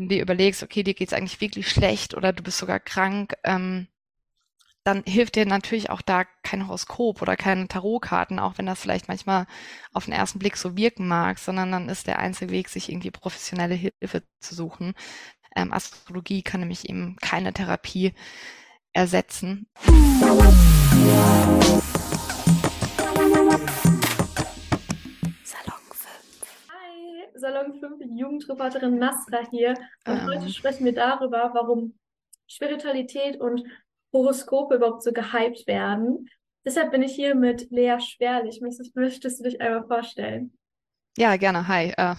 wenn du dir überlegst, okay, dir geht's eigentlich wirklich schlecht oder du bist sogar krank, ähm, dann hilft dir natürlich auch da kein Horoskop oder keine Tarotkarten, auch wenn das vielleicht manchmal auf den ersten Blick so wirken mag, sondern dann ist der einzige Weg, sich irgendwie professionelle Hilfe zu suchen. Ähm, Astrologie kann nämlich eben keine Therapie ersetzen. Salon 5 Jugendreporterin Nasra hier. Und ähm. heute sprechen wir darüber, warum Spiritualität und Horoskope überhaupt so gehypt werden. Deshalb bin ich hier mit Lea Schwerlich. Möchtest du dich einmal vorstellen? Ja, gerne. Hi. Äh,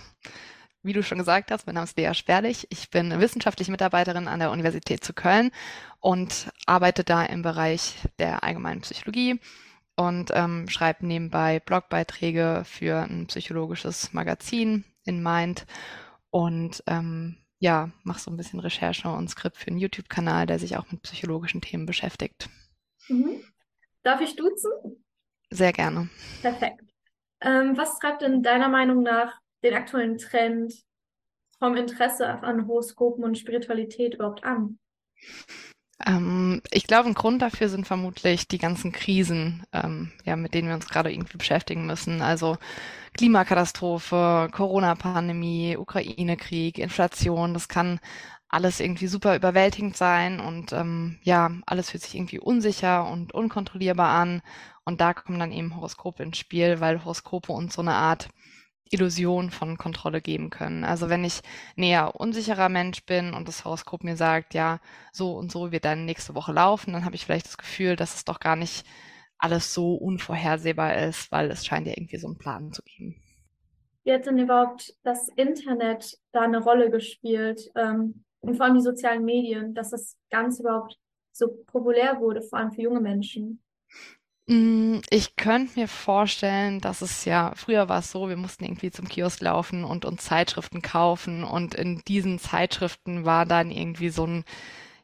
wie du schon gesagt hast, mein Name ist Lea Schwerlich. Ich bin wissenschaftliche Mitarbeiterin an der Universität zu Köln und arbeite da im Bereich der allgemeinen Psychologie und ähm, schreibe nebenbei Blogbeiträge für ein psychologisches Magazin in Mind und ähm, ja, mache so ein bisschen Recherche und Skript für einen YouTube-Kanal, der sich auch mit psychologischen Themen beschäftigt. Mhm. Darf ich duzen? Sehr gerne. Perfekt. Ähm, was treibt denn deiner Meinung nach den aktuellen Trend vom Interesse an Horoskopen und Spiritualität überhaupt an? Ähm, ich glaube, ein Grund dafür sind vermutlich die ganzen Krisen, ähm, ja, mit denen wir uns gerade irgendwie beschäftigen müssen. Also Klimakatastrophe, Corona-Pandemie, Ukraine-Krieg, Inflation, das kann alles irgendwie super überwältigend sein und ähm, ja, alles fühlt sich irgendwie unsicher und unkontrollierbar an. Und da kommen dann eben Horoskope ins Spiel, weil Horoskope uns so eine Art Illusion von Kontrolle geben können. Also wenn ich näher unsicherer Mensch bin und das Horoskop mir sagt, ja, so und so wird deine nächste Woche laufen, dann habe ich vielleicht das Gefühl, dass es doch gar nicht alles so unvorhersehbar ist, weil es scheint ja irgendwie so einen Plan zu geben. Wie hat denn überhaupt das Internet da eine Rolle gespielt ähm, und vor allem die sozialen Medien, dass das Ganze überhaupt so populär wurde, vor allem für junge Menschen? Mm, ich könnte mir vorstellen, dass es ja, früher war es so, wir mussten irgendwie zum Kiosk laufen und uns Zeitschriften kaufen und in diesen Zeitschriften war dann irgendwie so ein,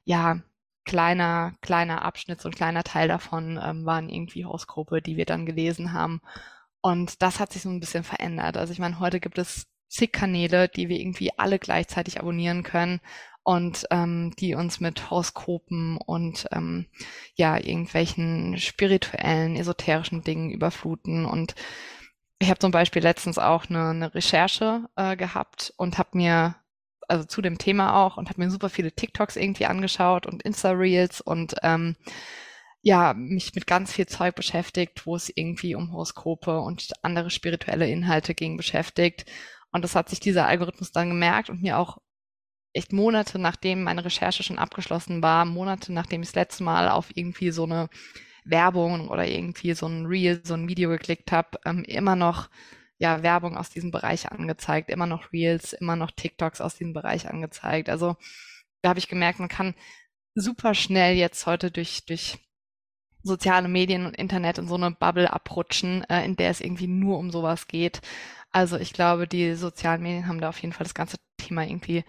ja, kleiner, kleiner Abschnitt, so ein kleiner Teil davon ähm, waren irgendwie Horoskope, die wir dann gelesen haben. Und das hat sich so ein bisschen verändert. Also ich meine, heute gibt es zig Kanäle, die wir irgendwie alle gleichzeitig abonnieren können und ähm, die uns mit Horoskopen und ähm, ja irgendwelchen spirituellen, esoterischen Dingen überfluten. Und ich habe zum Beispiel letztens auch eine, eine Recherche äh, gehabt und habe mir also zu dem Thema auch und habe mir super viele TikToks irgendwie angeschaut und Insta-Reels und ähm, ja, mich mit ganz viel Zeug beschäftigt, wo es irgendwie um Horoskope und andere spirituelle Inhalte ging, beschäftigt. Und das hat sich dieser Algorithmus dann gemerkt und mir auch echt Monate nachdem meine Recherche schon abgeschlossen war, Monate nachdem ich das letzte Mal auf irgendwie so eine Werbung oder irgendwie so ein Reel, so ein Video geklickt habe, ähm, immer noch ja, Werbung aus diesem Bereich angezeigt, immer noch Reels, immer noch TikToks aus diesem Bereich angezeigt. Also da habe ich gemerkt, man kann super schnell jetzt heute durch, durch soziale Medien und Internet in so eine Bubble abrutschen, äh, in der es irgendwie nur um sowas geht. Also ich glaube, die sozialen Medien haben da auf jeden Fall das ganze Thema irgendwie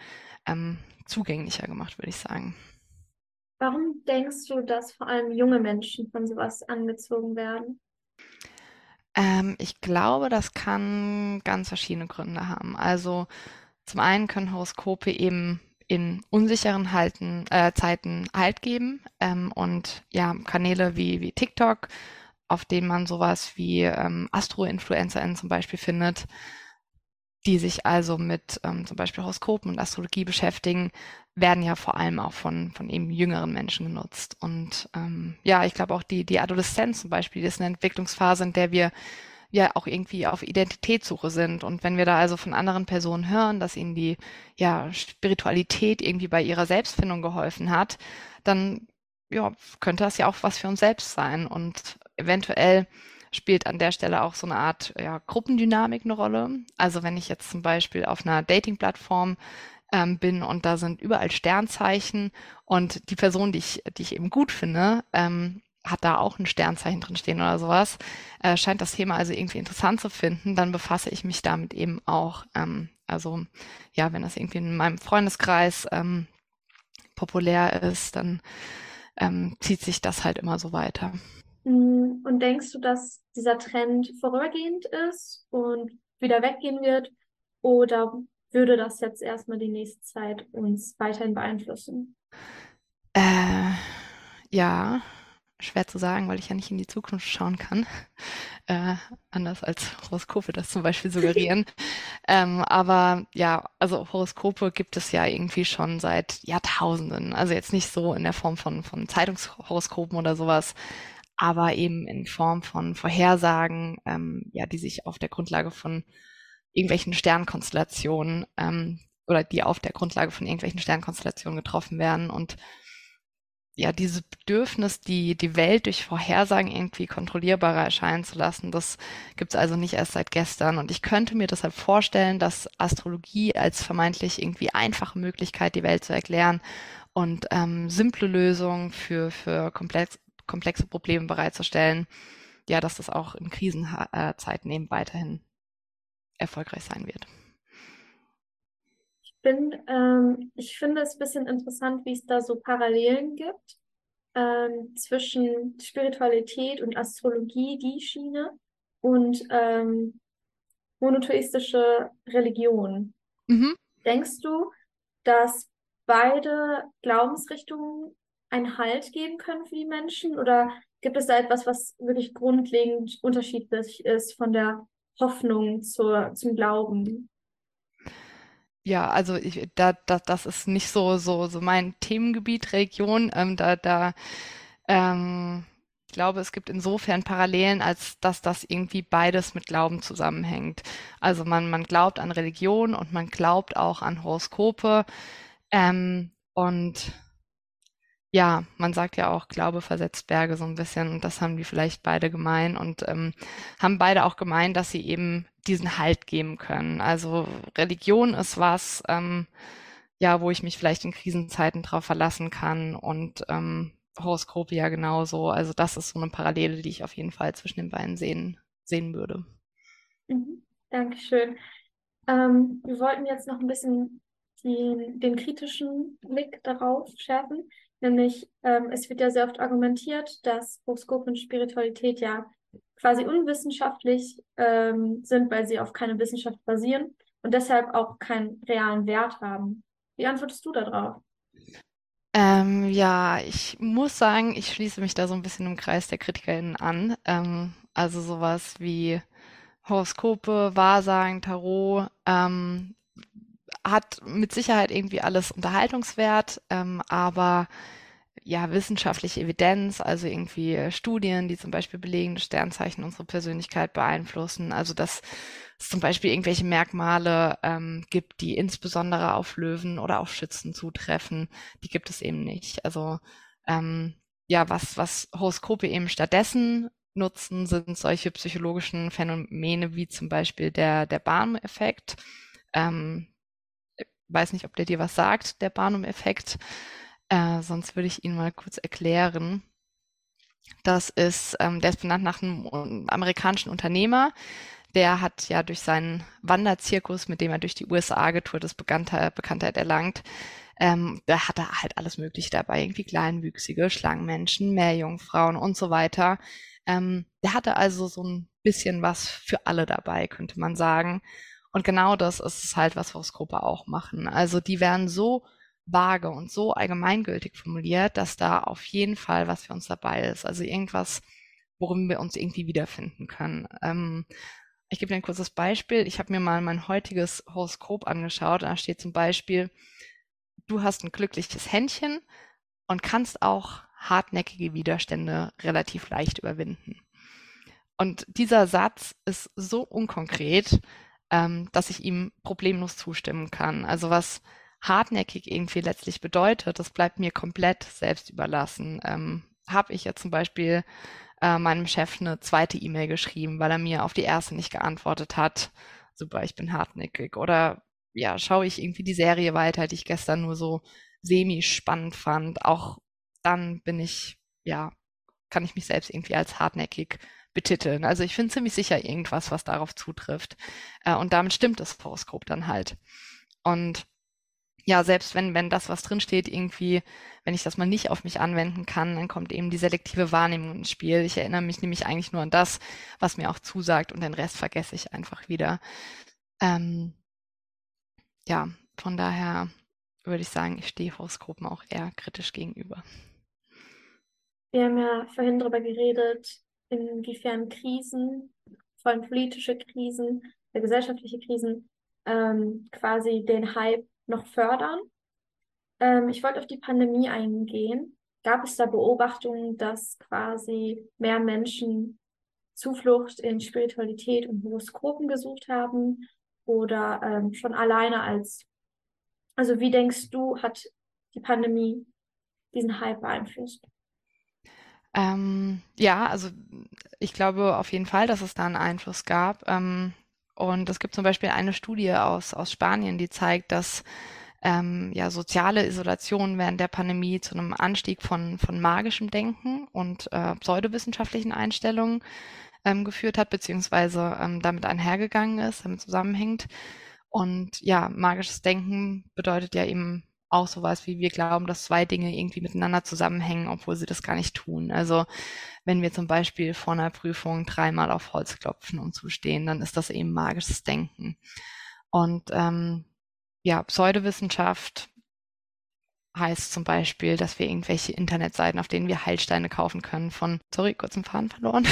ähm, zugänglicher gemacht, würde ich sagen. Warum denkst du, dass vor allem junge Menschen von sowas angezogen werden? Ähm, ich glaube, das kann ganz verschiedene Gründe haben. Also zum einen können Horoskope eben in unsicheren Halten, äh, Zeiten Halt geben ähm, und ja, Kanäle wie, wie TikTok, auf denen man sowas wie ähm, Astro-InfluencerInnen zum Beispiel findet, die sich also mit ähm, zum Beispiel Horoskopen und Astrologie beschäftigen, werden ja vor allem auch von, von eben jüngeren Menschen genutzt. Und ähm, ja, ich glaube auch die, die Adoleszenz zum Beispiel, ist eine Entwicklungsphase, in der wir ja auch irgendwie auf Identitätssuche sind. Und wenn wir da also von anderen Personen hören, dass ihnen die ja, Spiritualität irgendwie bei ihrer Selbstfindung geholfen hat, dann ja, könnte das ja auch was für uns selbst sein. Und eventuell spielt an der Stelle auch so eine Art ja, Gruppendynamik eine Rolle. Also wenn ich jetzt zum Beispiel auf einer Dating-Plattform ähm, bin und da sind überall Sternzeichen und die Person, die ich, die ich eben gut finde, ähm, hat da auch ein Sternzeichen drin stehen oder sowas, äh, scheint das Thema also irgendwie interessant zu finden, dann befasse ich mich damit eben auch. Ähm, also ja, wenn das irgendwie in meinem Freundeskreis ähm, populär ist, dann ähm, zieht sich das halt immer so weiter. Mm, und denkst du, dass dieser Trend vorübergehend ist und wieder weggehen wird? Oder würde das jetzt erstmal die nächste Zeit uns weiterhin beeinflussen? Äh, ja, schwer zu sagen, weil ich ja nicht in die Zukunft schauen kann. Äh, anders als Horoskope das zum Beispiel suggerieren. ähm, aber ja, also Horoskope gibt es ja irgendwie schon seit Jahrtausenden. Also jetzt nicht so in der Form von, von Zeitungshoroskopen oder sowas, aber eben in Form von Vorhersagen, ähm, ja, die sich auf der Grundlage von irgendwelchen Sternkonstellationen ähm, oder die auf der Grundlage von irgendwelchen Sternkonstellationen getroffen werden und ja, dieses Bedürfnis, die, die Welt durch Vorhersagen irgendwie kontrollierbarer erscheinen zu lassen, das gibt es also nicht erst seit gestern. Und ich könnte mir deshalb vorstellen, dass Astrologie als vermeintlich irgendwie einfache Möglichkeit, die Welt zu erklären und ähm, simple Lösungen für, für komplex, komplexe Probleme bereitzustellen, ja, dass das auch in Krisenzeiten eben weiterhin erfolgreich sein wird. Ich bin, ähm, ich finde es ein bisschen interessant, wie es da so Parallelen gibt ähm, zwischen Spiritualität und Astrologie, die Schiene, und ähm, monotheistische Religion. Mhm. Denkst du, dass beide Glaubensrichtungen einen Halt geben können für die Menschen? Oder gibt es da etwas, was wirklich grundlegend unterschiedlich ist von der Hoffnung zur, zum Glauben? Ja, also ich, da, da, das ist nicht so, so, so mein Themengebiet, Religion. Ähm, da, da, ähm, ich glaube, es gibt insofern Parallelen, als dass das irgendwie beides mit Glauben zusammenhängt. Also man, man glaubt an Religion und man glaubt auch an Horoskope. Ähm, und ja, man sagt ja auch, Glaube versetzt Berge so ein bisschen und das haben die vielleicht beide gemein und ähm, haben beide auch gemeint, dass sie eben diesen Halt geben können. Also Religion ist was, ähm, ja, wo ich mich vielleicht in Krisenzeiten drauf verlassen kann und ähm, Horoskope ja genauso. Also das ist so eine Parallele, die ich auf jeden Fall zwischen den beiden sehen, sehen würde. Mhm. Dankeschön. Ähm, wir wollten jetzt noch ein bisschen den, den kritischen Blick darauf schärfen. Nämlich, ähm, es wird ja sehr oft argumentiert, dass Horoskop und Spiritualität ja quasi unwissenschaftlich ähm, sind, weil sie auf keine Wissenschaft basieren und deshalb auch keinen realen Wert haben. Wie antwortest du darauf? Ähm, ja, ich muss sagen, ich schließe mich da so ein bisschen im Kreis der KritikerInnen an. Ähm, also sowas wie Horoskope, Wahrsagen, Tarot, ähm, hat mit Sicherheit irgendwie alles Unterhaltungswert, ähm, aber ja, wissenschaftliche Evidenz, also irgendwie Studien, die zum Beispiel belegen, dass Sternzeichen unsere Persönlichkeit beeinflussen. Also dass es zum Beispiel irgendwelche Merkmale ähm, gibt, die insbesondere auf Löwen oder auf Schützen zutreffen, die gibt es eben nicht. Also ähm, ja, was, was Horoskope eben stattdessen nutzen, sind solche psychologischen Phänomene wie zum Beispiel der, der Barnum-Effekt. Ähm, weiß nicht, ob der dir was sagt, der Barnum-Effekt. Äh, sonst würde ich ihn mal kurz erklären. Das ist, ähm, der ist benannt nach einem amerikanischen Unternehmer. Der hat ja durch seinen Wanderzirkus, mit dem er durch die USA getourt ist, Bekanntheit, Bekanntheit erlangt. Ähm, da hat er halt alles Mögliche dabei, irgendwie kleinwüchsige Schlangenmenschen, Meerjungfrauen und so weiter. Ähm, der hatte also so ein bisschen was für alle dabei, könnte man sagen. Und genau das ist es halt, was Horoskope auch machen. Also die werden so vage und so allgemeingültig formuliert, dass da auf jeden Fall was für uns dabei ist. Also irgendwas, worin wir uns irgendwie wiederfinden können. Ähm, ich gebe dir ein kurzes Beispiel. Ich habe mir mal mein heutiges Horoskop angeschaut. Da steht zum Beispiel, du hast ein glückliches Händchen und kannst auch hartnäckige Widerstände relativ leicht überwinden. Und dieser Satz ist so unkonkret, ähm, dass ich ihm problemlos zustimmen kann. Also was hartnäckig irgendwie letztlich bedeutet, das bleibt mir komplett selbst überlassen. Ähm, Habe ich ja zum Beispiel äh, meinem Chef eine zweite E-Mail geschrieben, weil er mir auf die erste nicht geantwortet hat. Super, ich bin hartnäckig. Oder ja, schaue ich irgendwie die Serie weiter, die ich gestern nur so semi-spannend fand. Auch dann bin ich, ja, kann ich mich selbst irgendwie als hartnäckig betiteln. Also ich finde ziemlich sicher irgendwas, was darauf zutrifft. Äh, und damit stimmt das Horoskop dann halt. Und ja, selbst wenn, wenn das, was drinsteht, irgendwie, wenn ich das mal nicht auf mich anwenden kann, dann kommt eben die selektive Wahrnehmung ins Spiel. Ich erinnere mich nämlich eigentlich nur an das, was mir auch zusagt und den Rest vergesse ich einfach wieder. Ähm, ja, von daher würde ich sagen, ich stehe Horoskopen auch eher kritisch gegenüber. Wir haben ja vorhin darüber geredet, inwiefern Krisen, vor allem politische Krisen, gesellschaftliche Krisen, ähm, quasi den Hype noch fördern. Ähm, ich wollte auf die Pandemie eingehen. Gab es da Beobachtungen, dass quasi mehr Menschen Zuflucht in Spiritualität und Horoskopen gesucht haben oder ähm, schon alleine als, also wie denkst du, hat die Pandemie diesen Hype beeinflusst? Ähm, ja, also ich glaube auf jeden Fall, dass es da einen Einfluss gab. Ähm, und es gibt zum Beispiel eine Studie aus, aus Spanien, die zeigt, dass ähm, ja, soziale Isolation während der Pandemie zu einem Anstieg von, von magischem Denken und äh, pseudowissenschaftlichen Einstellungen ähm, geführt hat, beziehungsweise ähm, damit einhergegangen ist, damit zusammenhängt. Und ja, magisches Denken bedeutet ja eben auch sowas wie wir glauben, dass zwei Dinge irgendwie miteinander zusammenhängen, obwohl sie das gar nicht tun. Also wenn wir zum Beispiel vor einer Prüfung dreimal auf Holz klopfen und zustehen, dann ist das eben magisches Denken. Und ähm, ja, Pseudowissenschaft heißt zum Beispiel, dass wir irgendwelche Internetseiten, auf denen wir Heilsteine kaufen können von, sorry, kurz im Faden verloren,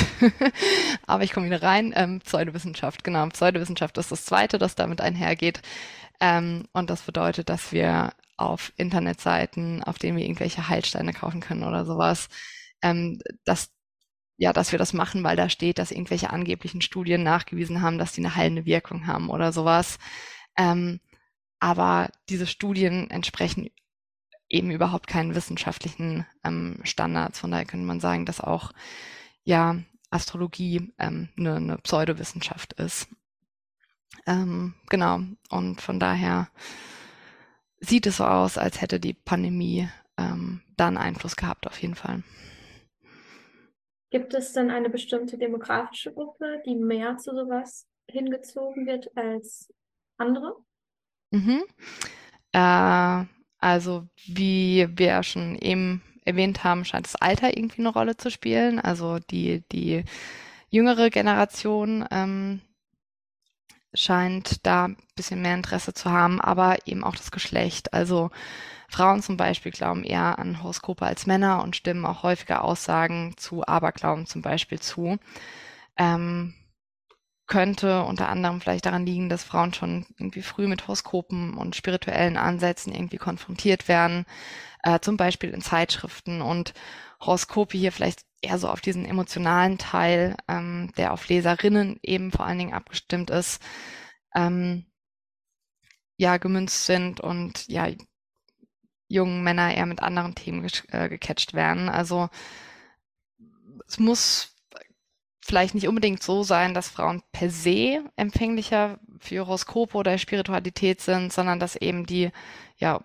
aber ich komme wieder rein, ähm, Pseudowissenschaft, genau, Pseudowissenschaft ist das zweite, das damit einhergeht. Ähm, und das bedeutet, dass wir auf Internetseiten, auf denen wir irgendwelche Heilsteine kaufen können oder sowas, ähm, dass ja, dass wir das machen, weil da steht, dass irgendwelche angeblichen Studien nachgewiesen haben, dass die eine heilende Wirkung haben oder sowas. Ähm, aber diese Studien entsprechen eben überhaupt keinen wissenschaftlichen ähm, Standards. Von daher könnte man sagen, dass auch ja Astrologie ähm, eine, eine Pseudowissenschaft ist. Ähm, genau. Und von daher sieht es so aus, als hätte die Pandemie ähm, dann Einfluss gehabt, auf jeden Fall. Gibt es denn eine bestimmte demografische Gruppe, die mehr zu sowas hingezogen wird als andere? Mhm. Äh, also wie wir ja schon eben erwähnt haben, scheint das Alter irgendwie eine Rolle zu spielen. Also die, die jüngere Generation ähm, scheint da ein bisschen mehr Interesse zu haben, aber eben auch das Geschlecht. Also Frauen zum Beispiel glauben eher an Horoskope als Männer und stimmen auch häufiger Aussagen zu Aberglauben zum Beispiel zu. Ähm, könnte unter anderem vielleicht daran liegen, dass Frauen schon irgendwie früh mit Horoskopen und spirituellen Ansätzen irgendwie konfrontiert werden, äh, zum Beispiel in Zeitschriften und Horoskope hier vielleicht eher so auf diesen emotionalen Teil, ähm, der auf Leserinnen eben vor allen Dingen abgestimmt ist, ähm, ja, gemünzt sind und ja, jungen Männer eher mit anderen Themen äh, gecatcht werden. Also es muss vielleicht nicht unbedingt so sein, dass Frauen per se empfänglicher für Horoskope oder Spiritualität sind, sondern dass eben die ja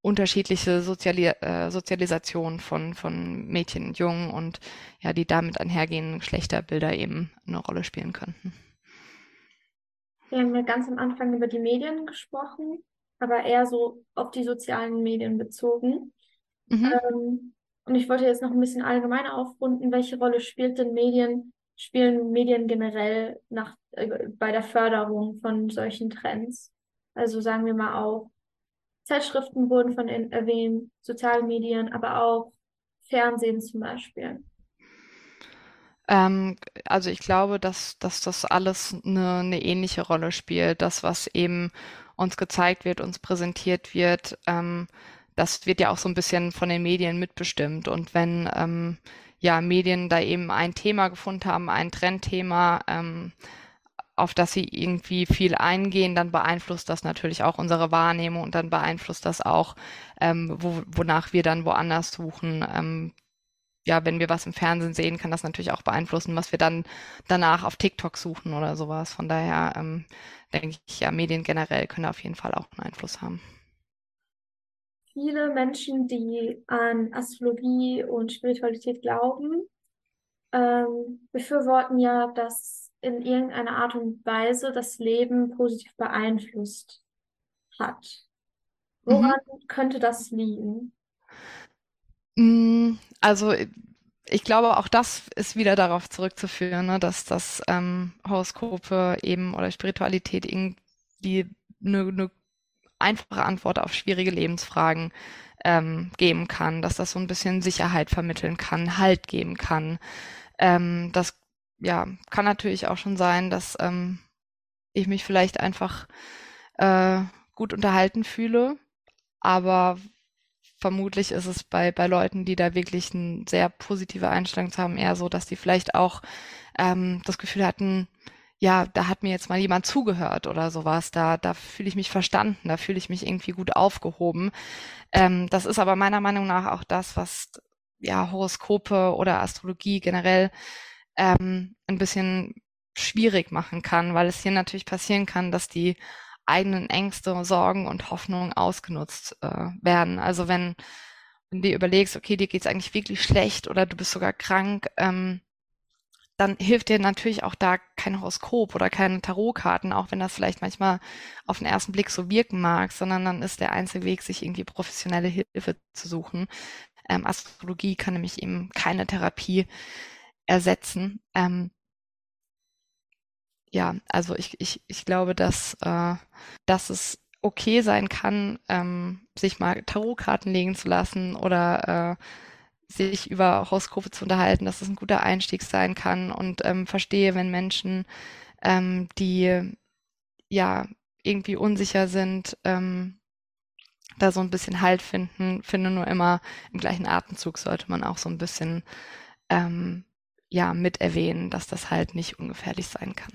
unterschiedliche Soziali äh, Sozialisation von, von Mädchen und Jungen und ja, die damit einhergehenden Geschlechterbilder eben eine Rolle spielen könnten. Wir haben ja ganz am Anfang über die Medien gesprochen, aber eher so auf die sozialen Medien bezogen. Mhm. Ähm, und ich wollte jetzt noch ein bisschen allgemeiner aufrunden, welche Rolle spielt denn Medien, spielen Medien generell nach, äh, bei der Förderung von solchen Trends? Also sagen wir mal auch Zeitschriften wurden von Ihnen erwähnt, soziale Medien, aber auch Fernsehen zum Beispiel. Ähm, also ich glaube, dass, dass das alles eine, eine ähnliche Rolle spielt. Das, was eben uns gezeigt wird, uns präsentiert wird, ähm, das wird ja auch so ein bisschen von den Medien mitbestimmt. Und wenn ähm, ja Medien da eben ein Thema gefunden haben, ein Trendthema, ähm, auf das sie irgendwie viel eingehen, dann beeinflusst das natürlich auch unsere Wahrnehmung und dann beeinflusst das auch, ähm, wo, wonach wir dann woanders suchen. Ähm, ja, wenn wir was im Fernsehen sehen, kann das natürlich auch beeinflussen, was wir dann danach auf TikTok suchen oder sowas. Von daher ähm, denke ich, ja, Medien generell können auf jeden Fall auch einen Einfluss haben. Viele Menschen, die an Astrologie und Spiritualität glauben, ähm, befürworten ja, dass in irgendeiner Art und Weise das Leben positiv beeinflusst hat. Woran mhm. könnte das liegen? Mm, also ich glaube, auch das ist wieder darauf zurückzuführen, ne, dass das ähm, Horoskope eben oder Spiritualität irgendwie eine, eine einfache Antwort auf schwierige Lebensfragen ähm, geben kann, dass das so ein bisschen Sicherheit vermitteln kann, Halt geben kann. Ähm, das ja kann natürlich auch schon sein, dass ähm, ich mich vielleicht einfach äh, gut unterhalten fühle, aber vermutlich ist es bei, bei Leuten, die da wirklich eine sehr positive Einstellung haben, eher so, dass die vielleicht auch ähm, das Gefühl hatten, ja, da hat mir jetzt mal jemand zugehört oder sowas. Da, da fühle ich mich verstanden, da fühle ich mich irgendwie gut aufgehoben. Ähm, das ist aber meiner Meinung nach auch das, was ja Horoskope oder Astrologie generell ähm, ein bisschen schwierig machen kann, weil es hier natürlich passieren kann, dass die eigenen Ängste, Sorgen und Hoffnungen ausgenutzt äh, werden. Also wenn, wenn du dir überlegst, okay, dir geht's eigentlich wirklich schlecht oder du bist sogar krank, ähm, dann hilft dir natürlich auch da kein Horoskop oder keine Tarotkarten, auch wenn das vielleicht manchmal auf den ersten Blick so wirken mag, sondern dann ist der einzige Weg, sich irgendwie professionelle Hilfe zu suchen. Ähm, Astrologie kann nämlich eben keine Therapie ersetzen. Ähm, ja, also ich, ich, ich glaube, dass, äh, dass es okay sein kann, ähm, sich mal Tarotkarten legen zu lassen oder äh, sich über Horoskope zu unterhalten, dass es ein guter Einstieg sein kann und ähm, verstehe, wenn Menschen, ähm, die ja irgendwie unsicher sind, ähm, da so ein bisschen Halt finden, finde nur immer im gleichen Atemzug sollte man auch so ein bisschen ähm, ja mit erwähnen, dass das halt nicht ungefährlich sein kann.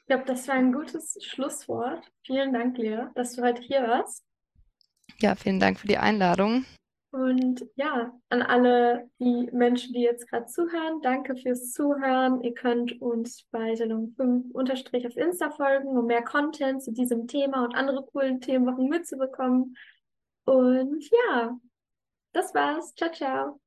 Ich glaube, das war ein gutes Schlusswort. Vielen Dank, Lea, dass du heute hier warst. Ja, vielen Dank für die Einladung. Und ja, an alle die Menschen, die jetzt gerade zuhören, danke fürs Zuhören. Ihr könnt uns bei Salon 5 unterstrich auf Insta folgen, um mehr Content zu diesem Thema und andere coolen Themenwochen mitzubekommen. Und ja, das war's. Ciao, ciao.